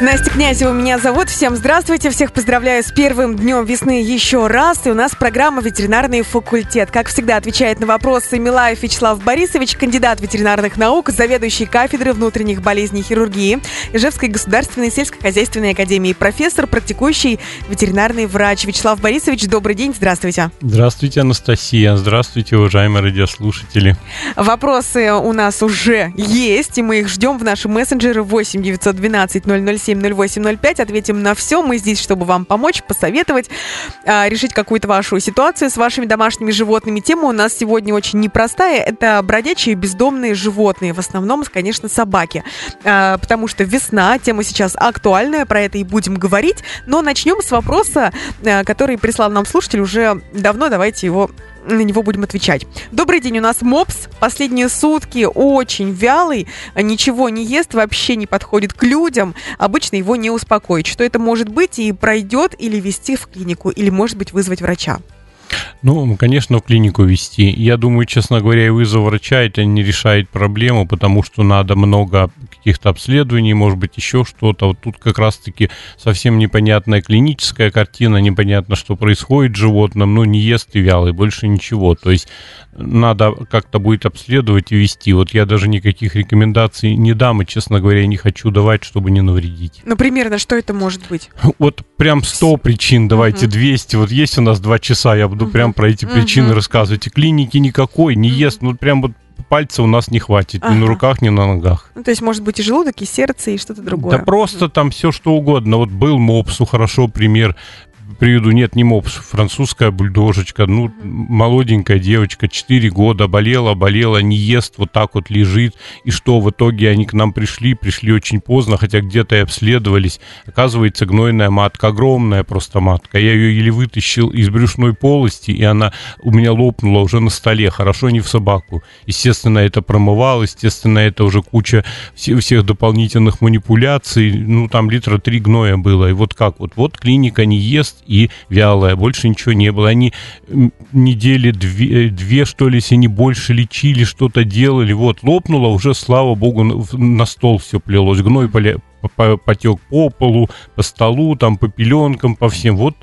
Настя Князева меня зовут. Всем здравствуйте. Всех поздравляю с первым днем весны еще раз. И у нас программа «Ветеринарный факультет». Как всегда, отвечает на вопросы Милаев Вячеслав Борисович, кандидат ветеринарных наук, заведующий кафедрой внутренних болезней и хирургии Ижевской государственной сельскохозяйственной академии, профессор, практикующий ветеринарный врач. Вячеслав Борисович, добрый день. Здравствуйте. Здравствуйте, Анастасия. Здравствуйте, уважаемые радиослушатели. Вопросы у нас уже есть, и мы их ждем в нашем мессенджере 8 912 007 70805. Ответим на все. Мы здесь, чтобы вам помочь, посоветовать, а, решить какую-то вашу ситуацию с вашими домашними животными. Тема у нас сегодня очень непростая. Это бродячие бездомные животные. В основном, конечно, собаки. А, потому что весна, тема сейчас актуальная, про это и будем говорить. Но начнем с вопроса, а, который прислал нам слушатель уже давно. Давайте его на него будем отвечать. Добрый день, у нас мопс. Последние сутки очень вялый, ничего не ест, вообще не подходит к людям. Обычно его не успокоить. Что это может быть и пройдет или вести в клинику, или может быть вызвать врача? Ну, конечно, в клинику вести. Я думаю, честно говоря, и вызов врача это не решает проблему, потому что надо много каких-то обследований, может быть, еще что-то. Вот тут как раз-таки совсем непонятная клиническая картина, непонятно, что происходит с животным, ну, не ест и вялый, больше ничего. То есть надо как-то будет обследовать и вести. Вот я даже никаких рекомендаций не дам, и, честно говоря, не хочу давать, чтобы не навредить. Ну, примерно, что это может быть? Вот прям 100 причин, давайте угу. 200. Вот есть у нас два часа, я буду угу. прям про эти причины угу. рассказывать. И клиники никакой, не ест, ну, прям вот пальца у нас не хватит ага. ни на руках, ни на ногах. Ну, то есть, может быть, и желудок, и сердце, и что-то другое. Да просто там все что угодно. Вот был мопсу, хорошо пример приведу, нет, не мопс, французская бульдожечка, ну, молоденькая девочка, 4 года, болела, болела, не ест, вот так вот лежит, и что, в итоге они к нам пришли, пришли очень поздно, хотя где-то и обследовались, оказывается, гнойная матка, огромная просто матка, я ее еле вытащил из брюшной полости, и она у меня лопнула уже на столе, хорошо не в собаку, естественно, это промывал, естественно, это уже куча всех, всех дополнительных манипуляций, ну, там литра три гноя было, и вот как, вот, вот клиника не ест, и вялая, больше ничего не было. Они недели две, две что ли, если не больше лечили, что-то делали, вот, лопнуло, уже, слава богу, на стол все плелось, гной потек по полу, по столу, там, по пеленкам, по всем, вот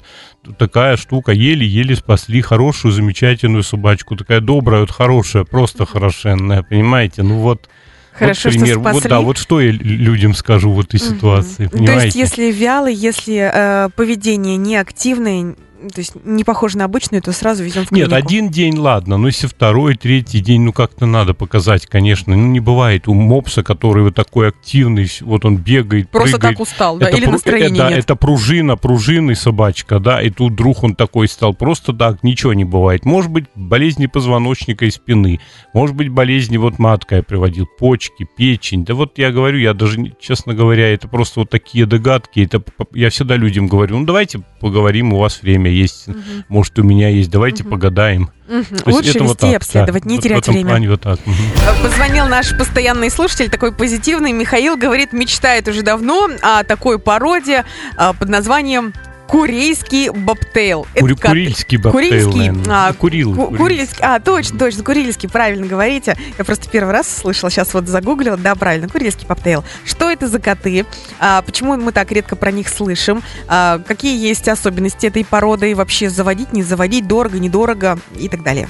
такая штука, еле-еле спасли хорошую, замечательную собачку, такая добрая, вот хорошая, просто хорошенная, понимаете, ну вот... Хорошо, вот пример. что спасли. Вот, да, вот что я людям скажу в этой ситуации, угу. понимаете? То есть, если вялый, если э, поведение неактивное, то есть не похоже на обычную, то сразу везем в клинику. Нет, один день, ладно, но если второй, третий день, ну как-то надо показать, конечно. Ну не бывает у мопса, который вот такой активный, вот он бегает, Просто прыгает. так устал, да, это или пру- настроения это, нет. Это пружина, пружинный собачка, да, и тут вдруг он такой стал. Просто так ничего не бывает. Может быть болезни позвоночника и спины, может быть болезни, вот матка я приводил, почки, печень. Да вот я говорю, я даже, честно говоря, это просто вот такие догадки. Это я всегда людям говорю, ну давайте поговорим, у вас время есть, угу. может, у меня есть, давайте угу. погадаем. Угу. Лучше вести вот так, обследовать, да, не вот терять время. Плане вот так. Угу. Позвонил наш постоянный слушатель, такой позитивный, Михаил, говорит, мечтает уже давно о такой породе а, под названием Курильский бобтейл. Кури- Это курильский бобтейл, Курильский. А, Курил. Ку- курильский. А, точно, точно, курильский, правильно говорите. Я просто первый раз слышала, сейчас вот загуглила. Да, правильно, курильский бобтейл. Что это за коты? А, почему мы так редко про них слышим? А, какие есть особенности этой породы? И вообще заводить, не заводить, дорого, недорого и так далее?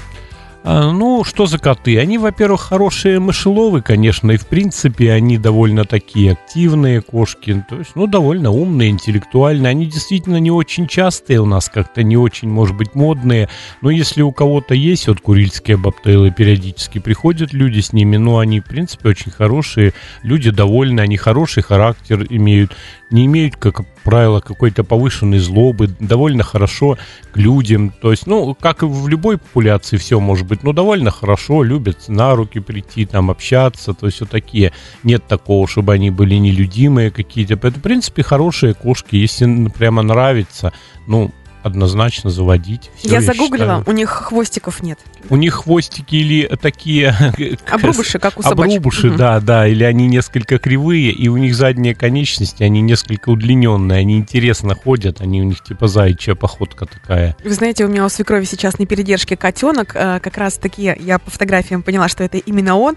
А, ну, что за коты? Они, во-первых, хорошие мышеловы, конечно, и в принципе они довольно такие активные кошки, то есть, ну, довольно умные, интеллектуальные. Они действительно не очень частые у нас, как-то не очень, может быть, модные, но если у кого-то есть вот курильские бобтейлы, периодически приходят люди с ними, ну, они, в принципе, очень хорошие, люди довольны, они хороший характер имеют, не имеют, как правило, какой-то повышенной злобы, довольно хорошо к людям. То есть, ну, как и в любой популяции все может быть, но довольно хорошо, любят на руки прийти, там, общаться, то есть вот такие. Нет такого, чтобы они были нелюдимые какие-то. Это, в принципе, хорошие кошки, если прямо нравится, ну, однозначно заводить. Всё, я загуглила, считаю. у них хвостиков нет. У них хвостики или такие... Обрубыши, как у собачек. Обрубыши, Мгм. да, да, или они несколько кривые, и у них задние конечности, они несколько удлиненные, они интересно ходят, они у них типа заячья походка такая. Вы знаете, у меня у свекрови сейчас на передержке котенок, э, как раз таки, я по фотографиям поняла, что это именно он.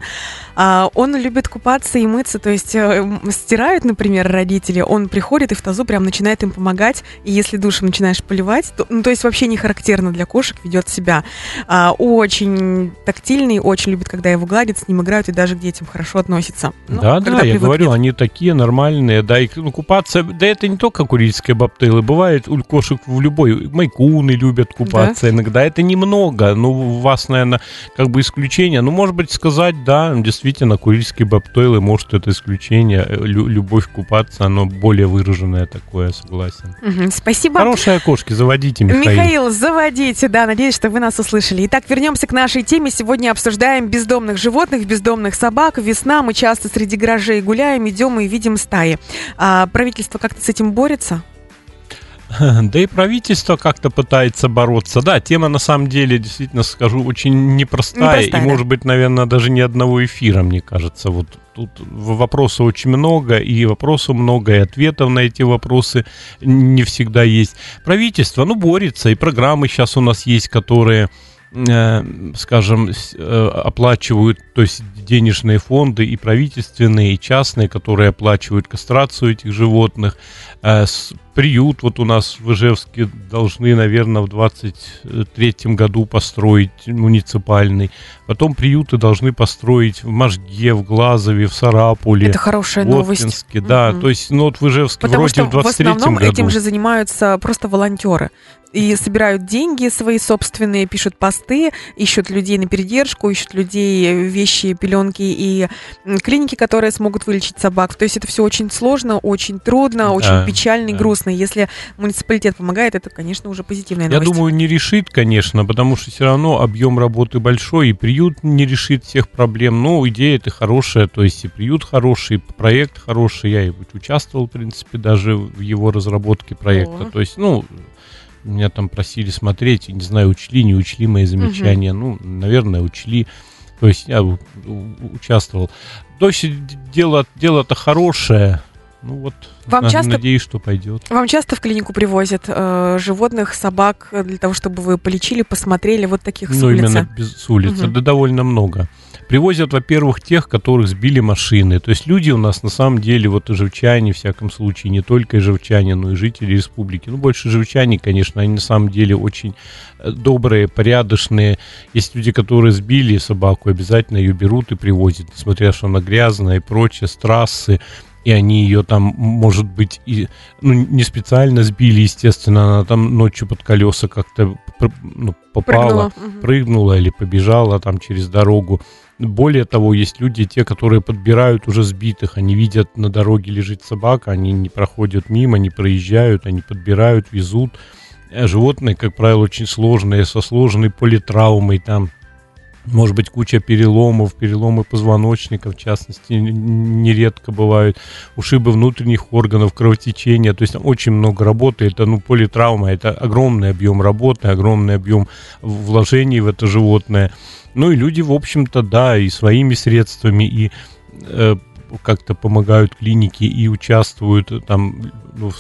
А, Он любит купаться и мыться, то есть э, стирают, например, родители, он приходит и в тазу прям начинает им помогать, и если душем начинаешь поливать, то, ну, то есть вообще не характерно для кошек, ведет себя А, очень тактильный, очень любит, когда его гладят, с ним играют и даже к детям хорошо относится. Ну, да, да, я говорю, они такие нормальные, да, и ну, купаться, да это не только курильские бобтейлы, бывает у кошек в любой, майкуны любят купаться иногда, это немного, ну, у вас, наверное, как бы исключение, ну, может быть, сказать, да, действительно, курильские бобтейлы, может, это исключение, э, лю- любовь купаться, оно более выраженное такое, согласен. Мгм, Спасибо. Хорошие кошки, заводите, Михаил. Михаил, заводите, да, надеюсь, что вы нас услышали. Итак, вернемся к нашей теме. Сегодня обсуждаем бездомных животных, бездомных собак. Весна, мы часто среди гаражей гуляем, идем и видим стаи. А правительство как-то с этим борется? Да и правительство как-то пытается бороться. Да, тема на самом деле, действительно скажу, очень непростая. Непростая, и, да. может быть, наверное, даже ни одного эфира, мне кажется. Вот тут вопросов очень много, и вопросов много, и ответов на эти вопросы не всегда есть. Правительство, ну, борется, и программы сейчас у нас есть, которые э, скажем, э, оплачивают, то есть денежные фонды и правительственные, и частные, которые оплачивают кастрацию этих животных. Приют вот у нас в Ижевске должны, наверное, в 23 году построить муниципальный. Потом приюты должны построить в Можге, в Глазове, в Сарапуле. Это хорошая в новость. Воткинске, да. Мгм. То есть, ну вот в Ижевске Потому вроде что в в 23 основном году. этим же занимаются просто волонтеры. И собирают деньги свои собственные, пишут посты, ищут людей на передержку, ищут людей, вещи, пеленки и клиники, которые смогут вылечить собак. То есть это все очень сложно, очень трудно, Да, очень печально и да. грустно. Если муниципалитет помогает, это, конечно, уже позитивная Я новость. думаю, не решит, конечно, потому что все равно объем работы большой, и приют не решит всех проблем. Но идея это хорошая, то есть и приют хороший, и проект хороший. Я и участвовал, в принципе, даже в его разработке проекта. О. То есть, ну, меня там просили смотреть, не знаю, учли, не учли мои замечания. Ну, наверное, учли. То есть я участвовал. То есть д- дело, дело-то хорошее. Ну вот, Вам на- часто- надеюсь, что пойдет. Вам часто в клинику привозят э, животных, собак для того, чтобы вы полечили, посмотрели вот таких с ну, улицы? именно без, с улицы. Мгм. Да довольно много. Привозят, во-первых, тех, которых сбили машины. То есть люди у нас на самом деле, вот и живчане, в всяком случае, не только и живчане, но и жители республики. Ну, больше живчане, конечно, они на самом деле очень э, добрые, порядочные. Есть люди, которые сбили собаку, обязательно ее берут и привозят, несмотря что она грязная и прочее, с трассы. И они ее там, может быть, и, ну, не специально сбили, естественно, она там ночью под колеса как-то ну, попала Прыгнула. Прыгнула или побежала там через дорогу. Более того, есть люди, те, которые подбирают уже сбитых, они видят на дороге лежит собака, они не проходят мимо, не проезжают, они подбирают, везут. Э, Животные, как правило, очень сложные, со сложной политраумой, там может быть куча переломов, переломы позвоночника, в частности, нередко бывают, ушибы внутренних органов, кровотечения, то есть там очень много работы, это, ну, политравма, это огромный объем работы, огромный объем вложений в это животное. Ну и люди, в общем-то, да, и своими средствами, и э, как-то помогают клинике и участвуют э, там, ну,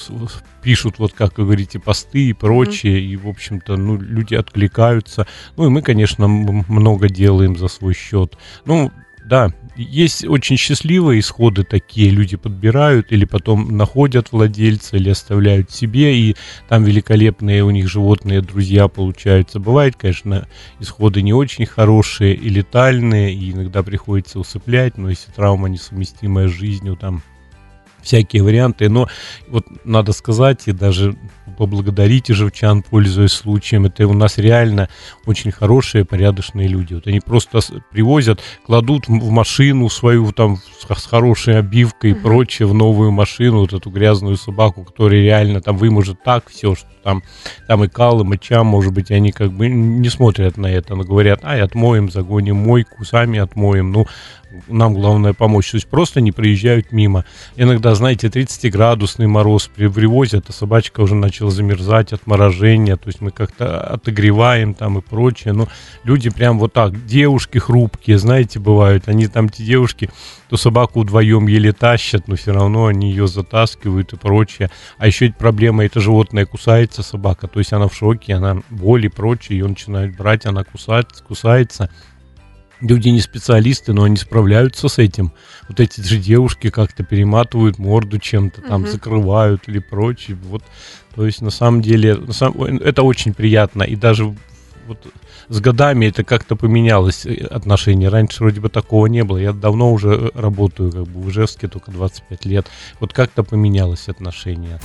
пишут, вот как вы говорите, посты и прочее, и, в общем-то, ну, люди откликаются. Ну и мы, конечно, много делаем за свой счет. Ну, да, есть очень счастливые исходы такие, люди подбирают или потом находят владельца или оставляют себе, и там великолепные у них животные друзья получаются. Бывает, конечно, исходы не очень хорошие и летальные, и иногда приходится усыплять, но если травма несовместимая с жизнью, там всякие варианты, но вот надо сказать и даже поблагодарить живчан, пользуясь случаем, это у нас реально очень хорошие, порядочные люди. Вот они просто привозят, кладут в машину свою там с, хорошей обивкой и прочее, в новую машину, вот эту грязную собаку, которая реально там выможет так все, что там, там и кал, и моча, может быть, они как бы не смотрят на это, но говорят, ай, отмоем, загоним мойку, сами отмоем, ну, нам главное помочь. То есть просто не проезжают мимо. Иногда знаете, 30-градусный мороз привозят, а собачка уже начала замерзать от морожения, то есть мы как-то отогреваем там и прочее, но люди прям вот так, девушки хрупкие, знаете, бывают, они там, те девушки, то собаку вдвоем еле тащат, но все равно они ее затаскивают и прочее. А еще ведь проблема, это животное кусается собака, то есть она в шоке, она боль и прочее, ее начинают брать, она кусается, кусается люди не специалисты, но они справляются с этим. Вот эти же девушки как-то перематывают морду чем-то, там угу. закрывают или прочее. Вот, то есть на самом деле на самом, это очень приятно. И даже вот с годами это как-то поменялось э, отношение. Раньше вроде бы такого не было. Я давно уже э, работаю как бы в Ижевске, только 25 лет. Вот как-то поменялось отношение.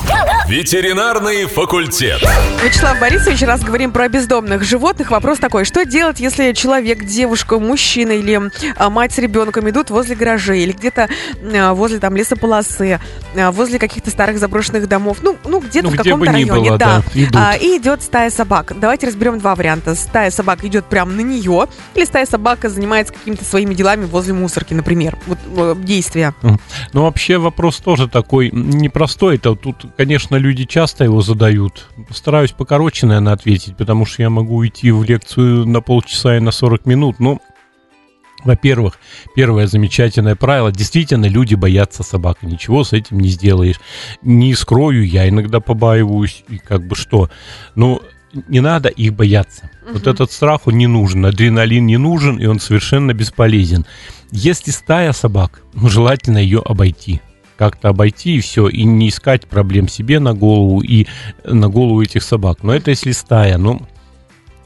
Ветеринарный факультет. Вячеслав Борисович, раз говорим про бездомных животных, вопрос такой. Что делать, если человек, девушка, мужчина или а, мать с ребенком идут возле гаражей или где-то а, возле там лесополосы, а, возле каких-то старых заброшенных домов, ну, ну где-то Ну, в где каком-то районе, было, да. да, идут. А, и идет стая собак. Давайте разберем два варианта. Стая собак идет прямо на нее, или стая собака занимается какими-то своими делами возле мусорки, например. Вот э, действия. Ну, вообще вопрос тоже такой непростой. Это тут, конечно, люди часто его задают. Стараюсь покороче, наверное, ответить, потому что я могу уйти в лекцию на полчаса и на 40 минут. Но во-первых, первое замечательное правило, действительно люди боятся собак, ничего с этим не сделаешь. Не скрою, я иногда побаиваюсь, и как бы что. Но не надо их бояться. Угу. Вот этот страх, он не нужен, адреналин не нужен, и он совершенно бесполезен. Если стая собак, ну, желательно ее обойти как-то обойти и все, и не искать проблем себе на голову и на голову этих собак. Но это если стая, ну,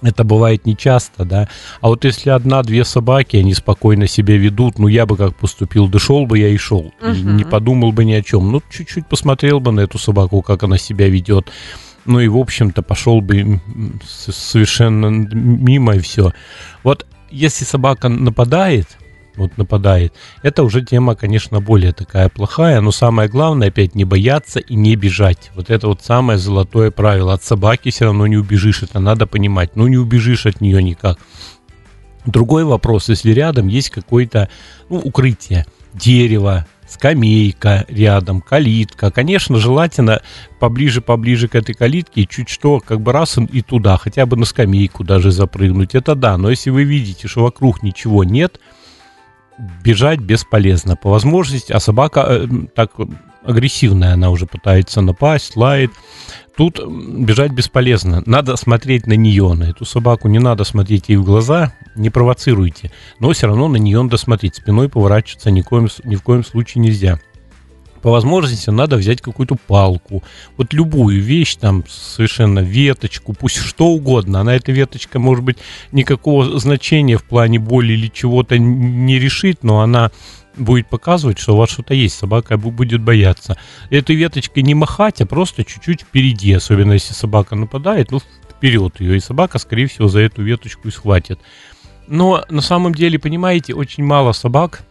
это бывает нечасто, да. А вот если одна-две собаки, они спокойно себя ведут, ну, я бы как поступил, дошел бы я и шел. Uh-huh. Не подумал бы ни о чем. Ну, чуть-чуть посмотрел бы на эту собаку, как она себя ведет. Ну и, в общем-то, пошел бы совершенно мимо и все. Вот если собака нападает, вот нападает. Это уже тема, конечно, более такая плохая, но самое главное опять не бояться и не бежать. Вот это вот самое золотое правило. От собаки все равно не убежишь, это надо понимать. Ну не убежишь от нее никак. Другой вопрос, если рядом есть какое-то ну, укрытие, дерево, скамейка рядом, калитка. Конечно, желательно поближе-поближе к этой калитке, чуть что, как бы раз и туда, хотя бы на скамейку даже запрыгнуть. Это да, но если вы видите, что вокруг ничего нет, бежать бесполезно по возможности, а собака э, так агрессивная, она уже пытается напасть, лает. Тут бежать бесполезно. Надо смотреть на нее, на эту собаку. Не надо смотреть ей в глаза, не провоцируйте. Но все равно на нее надо смотреть. Спиной поворачиваться ни в коем, ни в коем случае нельзя по возможности надо взять какую-то палку, вот любую вещь, там совершенно веточку, пусть что угодно, она эта веточка может быть никакого значения в плане боли или чего-то не решит, но она будет показывать, что у вас что-то есть, собака будет бояться. Этой веточкой не махать, а просто чуть-чуть впереди, особенно если собака нападает, ну вперед ее, и собака, скорее всего, за эту веточку и схватит. Но на самом деле, понимаете, очень мало собак,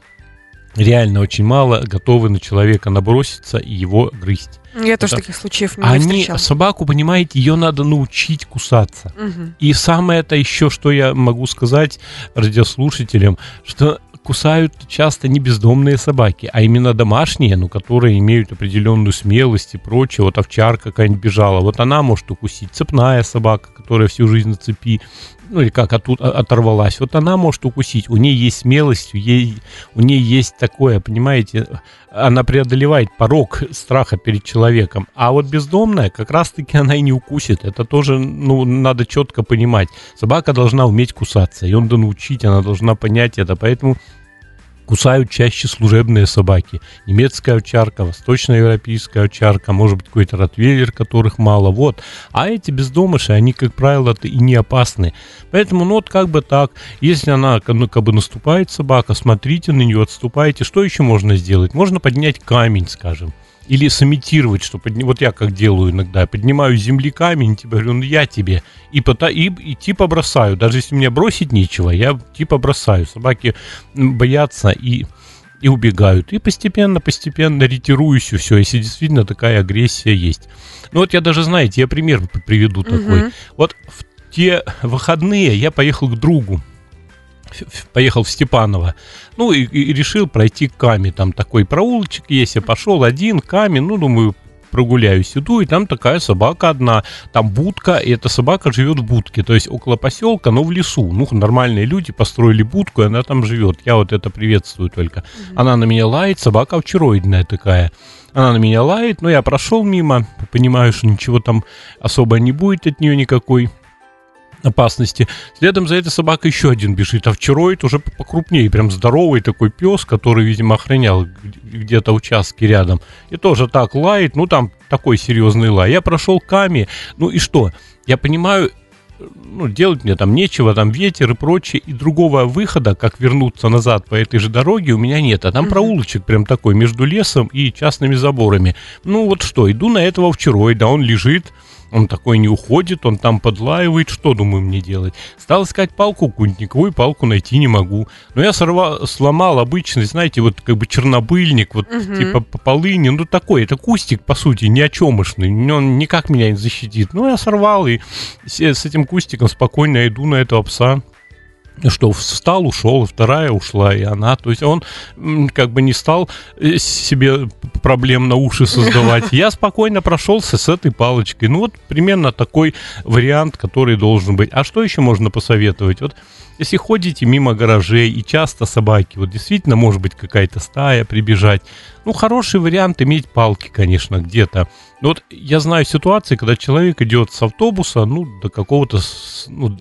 реально очень мало готовы на человека наброситься и его грызть. Я тоже таких случаев не Они, встречала. собаку, понимаете, ее надо научить кусаться. Угу. И самое это еще, что я могу сказать радиослушателям, что кусают часто не бездомные собаки, а именно домашние, ну, которые имеют определенную смелость и прочее. Вот овчарка какая-нибудь бежала, вот она может укусить. Цепная собака, которая всю жизнь на цепи, ну или как от, оторвалась, вот она может укусить. У нее есть смелость, у, ей, у нее есть такое, понимаете, она преодолевает порог страха перед человеком. А вот бездомная, как раз-таки она и не укусит. Это тоже, ну, надо четко понимать. Собака должна уметь кусаться, ее надо научить, она должна понять это. Поэтому кусают чаще служебные собаки. Немецкая овчарка, восточноевропейская овчарка, может быть, какой-то ротвейлер, которых мало. Вот. А эти бездомыши, они, как правило, и не опасны. Поэтому, ну, вот как бы так. Если она, ну, как бы наступает собака, смотрите на нее, отступайте. Что еще можно сделать? Можно поднять камень, скажем или сымитировать, что подни... вот я как делаю иногда, поднимаю земли камень, типа говорю, ну я тебе, и, пота... и, и типа бросаю, даже если мне бросить нечего, я типа бросаю. Собаки боятся и и убегают. И постепенно, постепенно ретируюсь и все, если действительно такая агрессия есть. Ну вот я даже, знаете, я пример приведу такой. Вот в те выходные я поехал к другу поехал в Степаново, ну и, и решил пройти к Каме, там такой проулочек есть, я пошел один, Каме, ну, думаю, прогуляюсь, иду, и там такая собака одна, там будка, и эта собака живет в будке, то есть около поселка, но в лесу. Ну, нормальные люди построили будку, и она там живет. Я вот это приветствую только. Mm-hmm. Она на меня лает, собака овчароидная такая. Она на меня лает, но я прошел мимо, понимаю, что ничего там особо не будет от нее никакой опасности. Следом за этой собакой еще один бежит, а вчера это уже покрупнее, прям здоровый такой пес, который, видимо, охранял где-то участки рядом. И тоже так лает, ну там такой серьезный лай. Я прошел Ками, ну и что? Я понимаю, ну, делать мне там нечего, там ветер и прочее, и другого выхода, как вернуться назад по этой же дороге, у меня нет. А там mm-hmm. проулочек прям такой между лесом и частными заборами. Ну вот что, иду на этого вчера, да, он лежит, он такой не уходит, он там подлаивает, что, думаю, мне делать? Стал искать палку, никакую палку найти не могу. Но я сорвал, сломал обычный, знаете, вот как бы чернобыльник, вот угу. типа по полыни, ну такой, это кустик, по сути, ни о чемышный, он никак меня не защитит. Ну, я сорвал и с, с этим кустиком спокойно иду на этого пса что встал, ушел, вторая ушла, и она. То есть он как бы не стал э, себе проблем на уши создавать. Я спокойно прошелся с этой палочкой. Ну вот примерно такой вариант, который должен быть. А что еще можно посоветовать? Вот если ходите мимо гаражей и часто собаки, вот действительно может быть какая-то стая прибежать, ну, хороший вариант иметь палки, конечно, где-то. Но вот я знаю ситуации, когда человек идет с автобуса, ну, до какого-то, ну,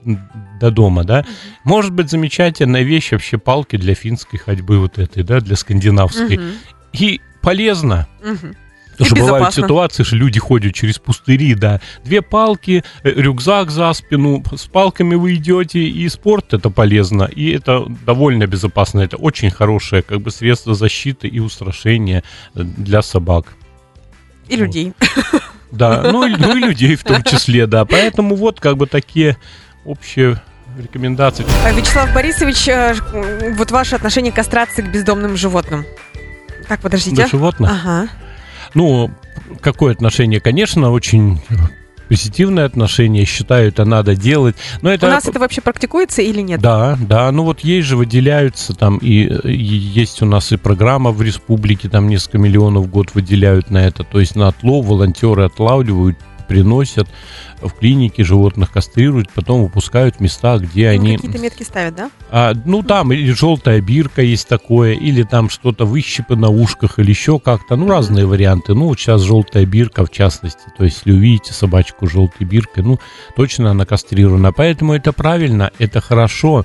до дома, да. Может быть замечательная вещь вообще палки для финской ходьбы вот этой, да, для скандинавской. И полезно. Потому что бывают ситуации, что люди ходят через пустыри, да. Две палки, э, рюкзак за спину, с палками вы идете, и спорт это полезно, и это довольно безопасно. Это очень хорошее как бы средство защиты и устрашения э, для собак. И вот. людей. Да, ну, ну и людей в том числе, да. Поэтому вот как бы такие общие рекомендации. А, Вячеслав Борисович, э, вот ваше отношение к кастрации к бездомным животным. Так, подождите. До животных? Ага. Ну, какое отношение? Конечно, очень позитивное отношение, считаю, это надо делать. Но это... У нас это вообще практикуется или нет? Да, да, ну вот есть же выделяются там, и, и есть у нас и программа в республике, там несколько миллионов в год выделяют на это, то есть на отлов волонтеры отлавливают, приносят в клинике животных кастрируют, потом выпускают в места, где ну, они... Какие-то метки ставят, да? А, ну, там или желтая бирка есть такое, или там что-то выщипы на ушках, или еще как-то. Ну, разные варианты. Ну, вот сейчас желтая бирка, в частности. То есть, если увидите собачку с желтой биркой, ну, точно она кастрирована. Поэтому это правильно, это хорошо.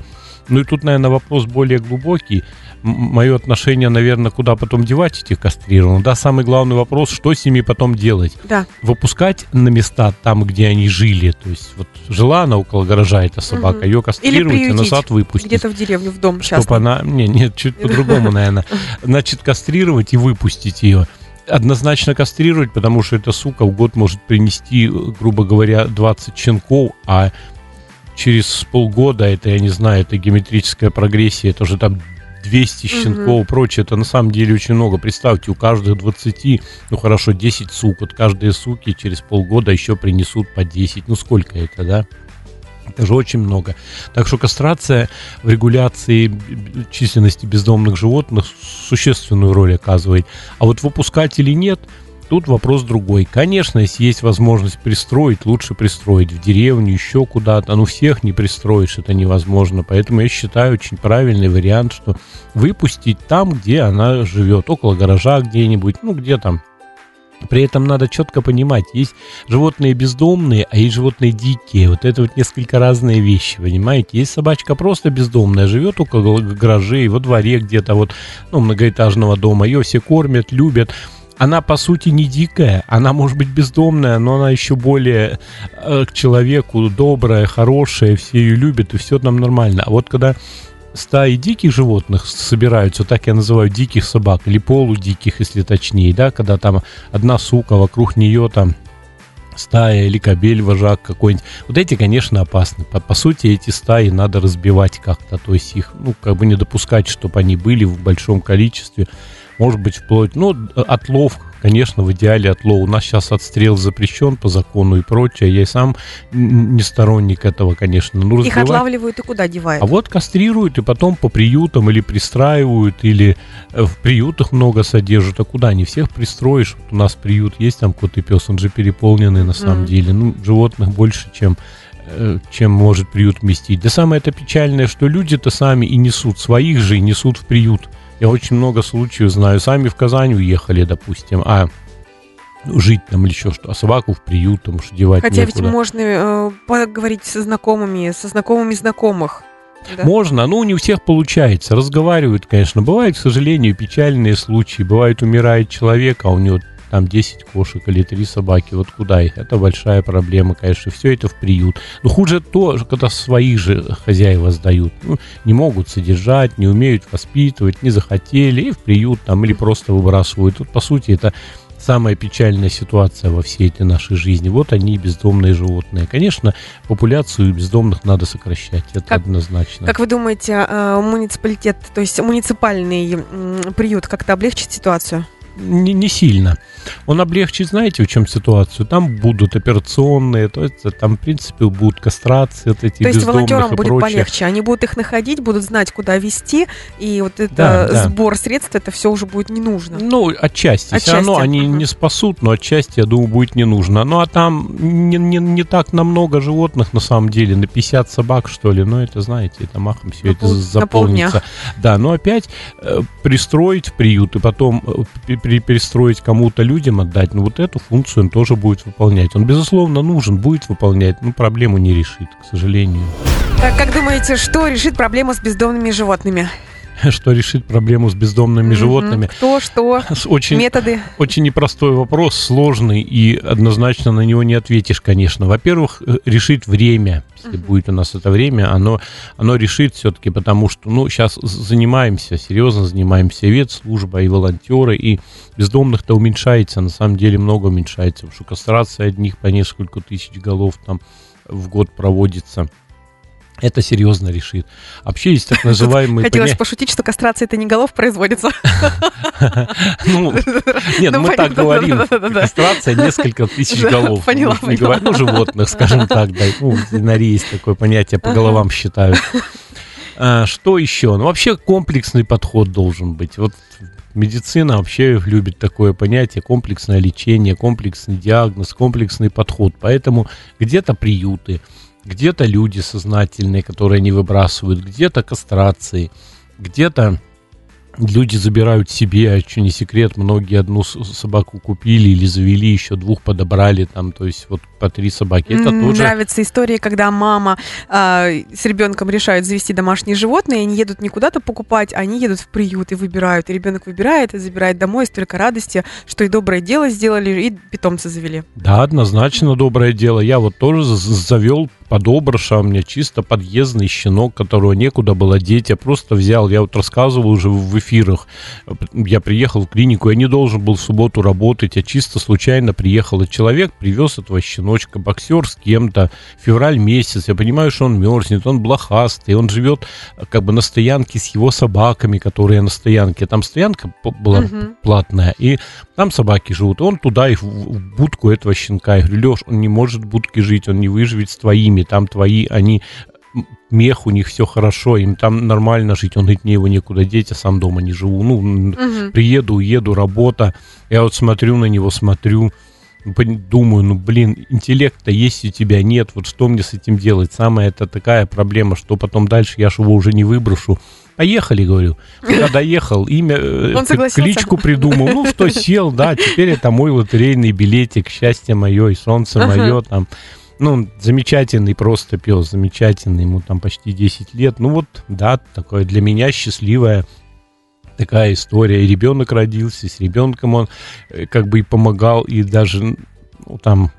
Ну и тут, наверное, вопрос более глубокий мое отношение, наверное, куда потом девать этих кастрированных. Да, самый главный вопрос, что с ними потом делать. Да. Выпускать на места там, где они жили. То есть вот жила она около гаража, эта собака, угу. ее кастрировать и назад выпустить. Где-то в деревню, в дом Чтобы она... Не, нет, чуть по-другому, наверное. Значит, кастрировать и выпустить ее однозначно кастрировать, потому что эта сука в год может принести, грубо говоря, 20 щенков, а через полгода это, я не знаю, это геометрическая прогрессия, это уже там 200 щенков угу. прочее, это на самом деле очень много. Представьте, у каждых 20, ну хорошо, 10 сук, вот каждые суки через полгода еще принесут по 10. Ну сколько это, да? Это же очень много. Так что кастрация в регуляции численности бездомных животных существенную роль оказывает. А вот выпускать или нет – Тут вопрос другой. Конечно, если есть возможность пристроить, лучше пристроить в деревню, еще куда-то. Ну, всех не пристроишь, это невозможно. Поэтому я считаю очень правильный вариант, что выпустить там, где она живет, около гаража где-нибудь, ну, где там при этом надо четко понимать, есть животные бездомные, а есть животные дикие. Вот это вот несколько разные вещи, понимаете? Есть собачка просто бездомная, живет около гаражей, во дворе где-то вот, ну, многоэтажного дома. Ее все кормят, любят она по сути не дикая, она может быть бездомная, но она еще более э, к человеку добрая, хорошая, все ее любят, и все там нормально. А вот когда стаи диких животных собираются, так я называю диких собак, или полудиких, если точнее, да, когда там одна сука, вокруг нее там стая или кобель, вожак какой-нибудь. Вот эти, конечно, опасны. По, по сути, эти стаи надо разбивать как-то, то есть их, ну, как бы не допускать, чтобы они были в большом количестве может быть вплоть, ну, отлов конечно, в идеале отлов. У нас сейчас отстрел запрещен по закону и прочее. Я и сам не сторонник этого, конечно. Ну, Их отлавливают и куда девают? А вот кастрируют и потом по приютам или пристраивают, или э, в приютах много содержат. А куда? Не всех пристроишь. Вот у нас приют есть, там кот и пес, он же переполненный на самом mm. деле. Ну, животных больше, чем э, чем может приют вместить. Да самое это печальное, что люди-то сами и несут своих же, и несут в приют. Я очень много случаев знаю. Сами в Казань уехали, допустим, а жить там или еще что, а собаку в приют, там что девать Хотя некуда. ведь можно э, поговорить со знакомыми, со знакомыми знакомых. Да? Можно, но не у всех получается. Разговаривают, конечно. Бывают, к сожалению, печальные случаи. Бывает, умирает человек, а у него там 10 кошек или 3 собаки, вот куда их? Это большая проблема, конечно, все это в приют. Но хуже то, когда своих же хозяева сдают. Ну, не могут содержать, не умеют воспитывать, не захотели, и в приют там, или просто выбрасывают. Тут, по сути, это самая печальная ситуация во всей этой нашей жизни. Вот они, бездомные животные. Конечно, популяцию бездомных надо сокращать, это как, однозначно. Как вы думаете, э, муниципалитет, то есть муниципальный приют как-то облегчит ситуацию? не, не сильно. Он облегчит, знаете, в чем ситуацию? Там будут операционные, то есть там, в принципе, будут кастрации, вот эти То есть волонтерам будет прочее. полегче. Они будут их находить, будут знать, куда вести, и вот это да, да. сбор средств, это все уже будет не нужно. Ну, отчасти. отчасти. Все равно они uh-huh. не спасут, но отчасти, я думаю, будет не нужно. Ну, а там не, не, не так намного животных, на самом деле, на 50 собак, что ли. Ну, это, знаете, это махом все на это пол, заполнится. Да, но опять э, пристроить в приют и потом э, перестроить кому-то людям отдать, ну вот эту функцию он тоже будет выполнять. Он, безусловно, нужен, будет выполнять, но проблему не решит, к сожалению. Так, как думаете, что решит проблему с бездомными животными? что решит проблему с бездомными mm-hmm. животными. Кто, что, очень, методы? Очень непростой вопрос, сложный, и однозначно на него не ответишь, конечно. Во-первых, э, решить время, если mm-hmm. будет у нас это время, оно, оно решит все-таки, потому что, ну, сейчас занимаемся, серьезно занимаемся, ветслужба и волонтеры, и бездомных-то уменьшается, на самом деле много уменьшается, потому что кастрация одних по несколько тысяч голов там в год проводится – это серьезно решит. Вообще есть так называемые... Хотелось поня... пошутить, что кастрация это не голов производится. Ну, нет, мы так говорим. Кастрация несколько тысяч голов. Поняла, Не говорим, ну, животных, скажем так, да. Ну, есть такое понятие, по головам считают. А, что еще? Ну, вообще комплексный подход должен быть. Вот медицина вообще любит такое понятие комплексное лечение, комплексный диагноз, комплексный подход. Поэтому где-то приюты, где-то люди сознательные, которые не выбрасывают, где-то кастрации, где-то люди забирают себе, а что не секрет, многие одну собаку купили или завели, еще двух подобрали там, то есть вот по три собаки. Это тоже... Нравится история, когда мама э, с ребенком решают завести домашние животные, и они едут не куда-то покупать, а они едут в приют и выбирают. И ребенок выбирает и забирает домой, столько радости, что и доброе дело сделали, и питомца завели. Да, однозначно доброе дело. Я вот тоже завел подобрыша, у меня чисто подъездный щенок, которого некуда было деть. Я просто взял, я вот рассказывал уже в эфирах, я приехал в клинику, я не должен был в субботу работать, я чисто случайно приехал, и человек привез этого щеночка, боксер с кем-то, февраль месяц, я понимаю, что он мерзнет, он блохастый, он живет как бы на стоянке с его собаками, которые на стоянке, там стоянка была угу. платная, и там собаки живут, он туда и в будку этого щенка, я говорю, Леш, он не может в будке жить, он не выживет с твоими, там твои, они мех, у них все хорошо, им там нормально жить. Он говорит, мне его некуда деть, я сам дома не живу. Ну, угу. приеду, уеду, работа. Я вот смотрю на него, смотрю, думаю, ну, блин, интеллекта есть у тебя, нет, вот что мне с этим делать? Самая это такая проблема, что потом дальше я же его уже не выброшу. Поехали, говорю. Когда доехал, имя, э, Он кличку придумал. Ну, что сел, да, теперь это мой лотерейный билетик, счастье мое и солнце мое там. Ну, замечательный просто пес, замечательный, ему там почти 10 лет. Ну вот, да, такое для меня счастливая такая история. И ребенок родился, с ребенком он э, как бы и помогал, и даже ну, там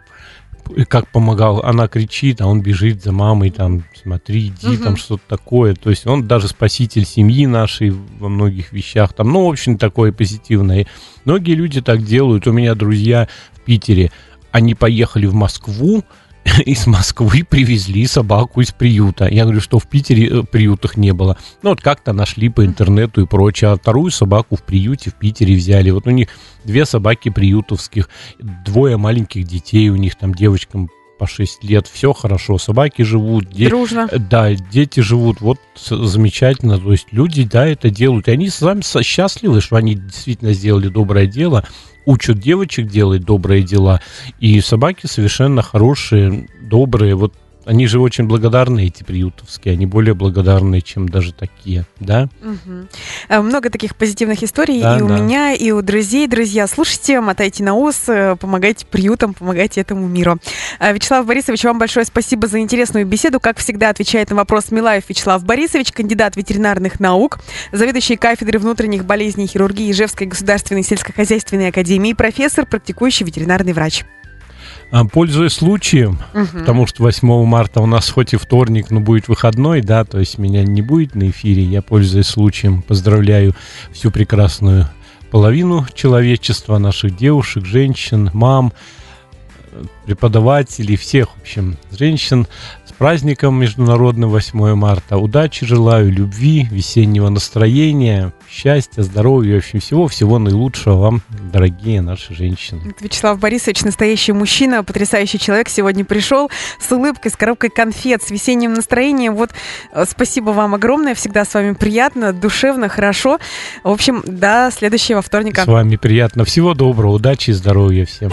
как помогал, она кричит, а он бежит за мамой, там, смотри, иди, угу. там что-то такое. То есть он даже спаситель семьи нашей во многих вещах. Там, ну, в общем, такое позитивное. Многие люди так делают. У меня друзья в Питере, они поехали в Москву, из Москвы привезли собаку из приюта. Я говорю, что в Питере э, приютах не было. Ну, вот как-то нашли по интернету и прочее. А вторую собаку в приюте в Питере взяли. Вот у них две собаки приютовских, двое маленьких детей у них, там девочкам по 6 лет, все хорошо, собаки живут. Де... Дружно. Да, дети живут, вот замечательно. То есть люди, да, это делают. И они сами счастливы, что они действительно сделали доброе дело учат девочек делать добрые дела, и собаки совершенно хорошие, добрые. Вот они же очень благодарны, эти приютовские, они более благодарны, чем даже такие, да? Угу. Много таких позитивных историй да, и у да. меня, и у друзей. Друзья, слушайте, мотайте на ус, э, помогайте приютам, помогайте этому миру. Э, Вячеслав Борисович, вам большое спасибо за интересную беседу. Как всегда, отвечает на вопрос Милаев Вячеслав Борисович, кандидат ветеринарных наук, заведующий кафедрой внутренних болезней и хирургии Ижевской государственной сельскохозяйственной академии, профессор, практикующий ветеринарный врач. А, пользуясь случаем, угу. потому что 8 марта у нас хоть и вторник, но будет выходной, да, то есть меня не будет на эфире, я пользуясь случаем поздравляю всю прекрасную половину человечества, наших девушек, женщин, мам, преподавателей, всех, в общем, женщин праздником международным 8 марта. Удачи желаю, любви, весеннего настроения, счастья, здоровья, в общем, всего-всего наилучшего вам, дорогие наши женщины. Вячеслав Борисович, настоящий мужчина, потрясающий человек, сегодня пришел с улыбкой, с коробкой конфет, с весенним настроением. Вот э, спасибо вам огромное, всегда с вами приятно, душевно, хорошо. В общем, до следующего вторника. С вами приятно. Всего доброго, удачи и здоровья всем.